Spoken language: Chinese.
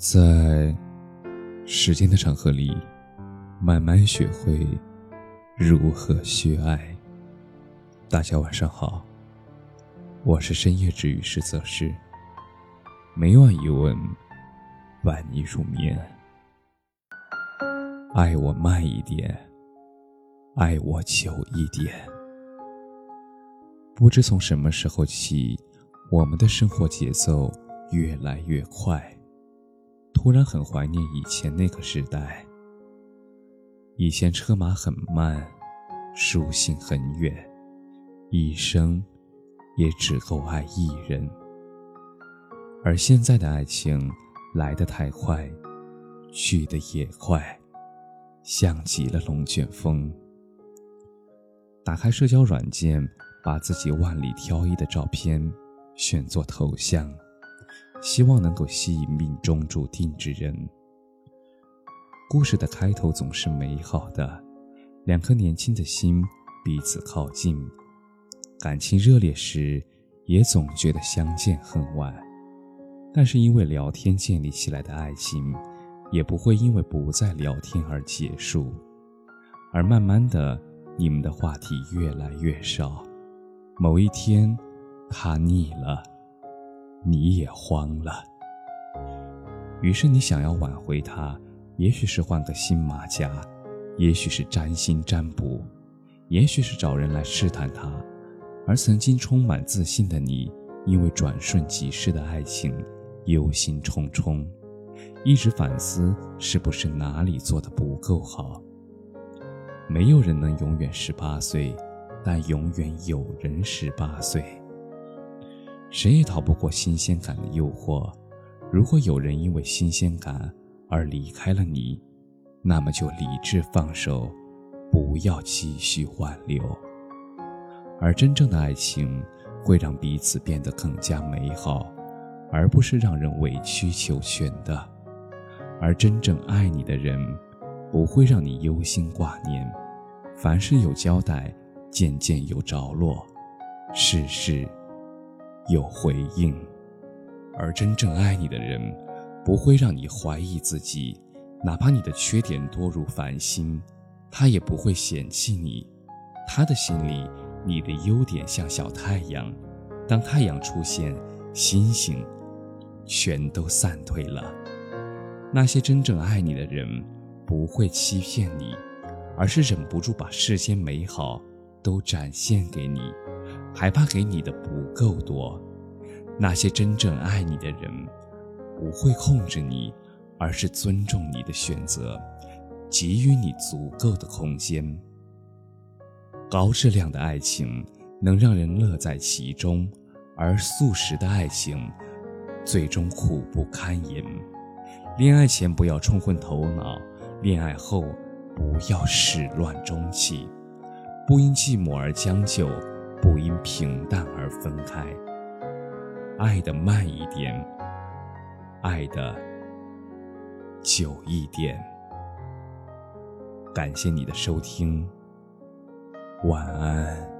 在时间的长河里，慢慢学会如何去爱。大家晚上好，我是深夜治愈师泽师。每晚一问，伴你入眠。爱我慢一点，爱我久一点。不知从什么时候起，我们的生活节奏越来越快。突然很怀念以前那个时代。以前车马很慢，书信很远，一生也只够爱一人。而现在的爱情来得太快，去得也快，像极了龙卷风。打开社交软件，把自己万里挑一的照片选作头像。希望能够吸引命中注定之人。故事的开头总是美好的，两颗年轻的心彼此靠近，感情热烈时，也总觉得相见恨晚。但是因为聊天建立起来的爱情，也不会因为不再聊天而结束。而慢慢的，你们的话题越来越少。某一天，他腻了。你也慌了，于是你想要挽回他，也许是换个新马甲，也许是占星占卜，也许是找人来试探他。而曾经充满自信的你，因为转瞬即逝的爱情，忧心忡忡，一直反思是不是哪里做的不够好。没有人能永远十八岁，但永远有人十八岁。谁也逃不过新鲜感的诱惑。如果有人因为新鲜感而离开了你，那么就理智放手，不要继续挽留。而真正的爱情会让彼此变得更加美好，而不是让人委曲求全的。而真正爱你的人，不会让你忧心挂念，凡事有交代，件件有着落，事事。有回应，而真正爱你的人，不会让你怀疑自己，哪怕你的缺点多如繁星，他也不会嫌弃你。他的心里，你的优点像小太阳，当太阳出现，星星全都散退了。那些真正爱你的人，不会欺骗你，而是忍不住把世间美好都展现给你。害怕给你的不够多，那些真正爱你的人，不会控制你，而是尊重你的选择，给予你足够的空间。高质量的爱情能让人乐在其中，而速食的爱情，最终苦不堪言。恋爱前不要冲昏头脑，恋爱后不要始乱终弃，不因寂寞而将就。不因平淡而分开，爱的慢一点，爱的久一点。感谢你的收听，晚安。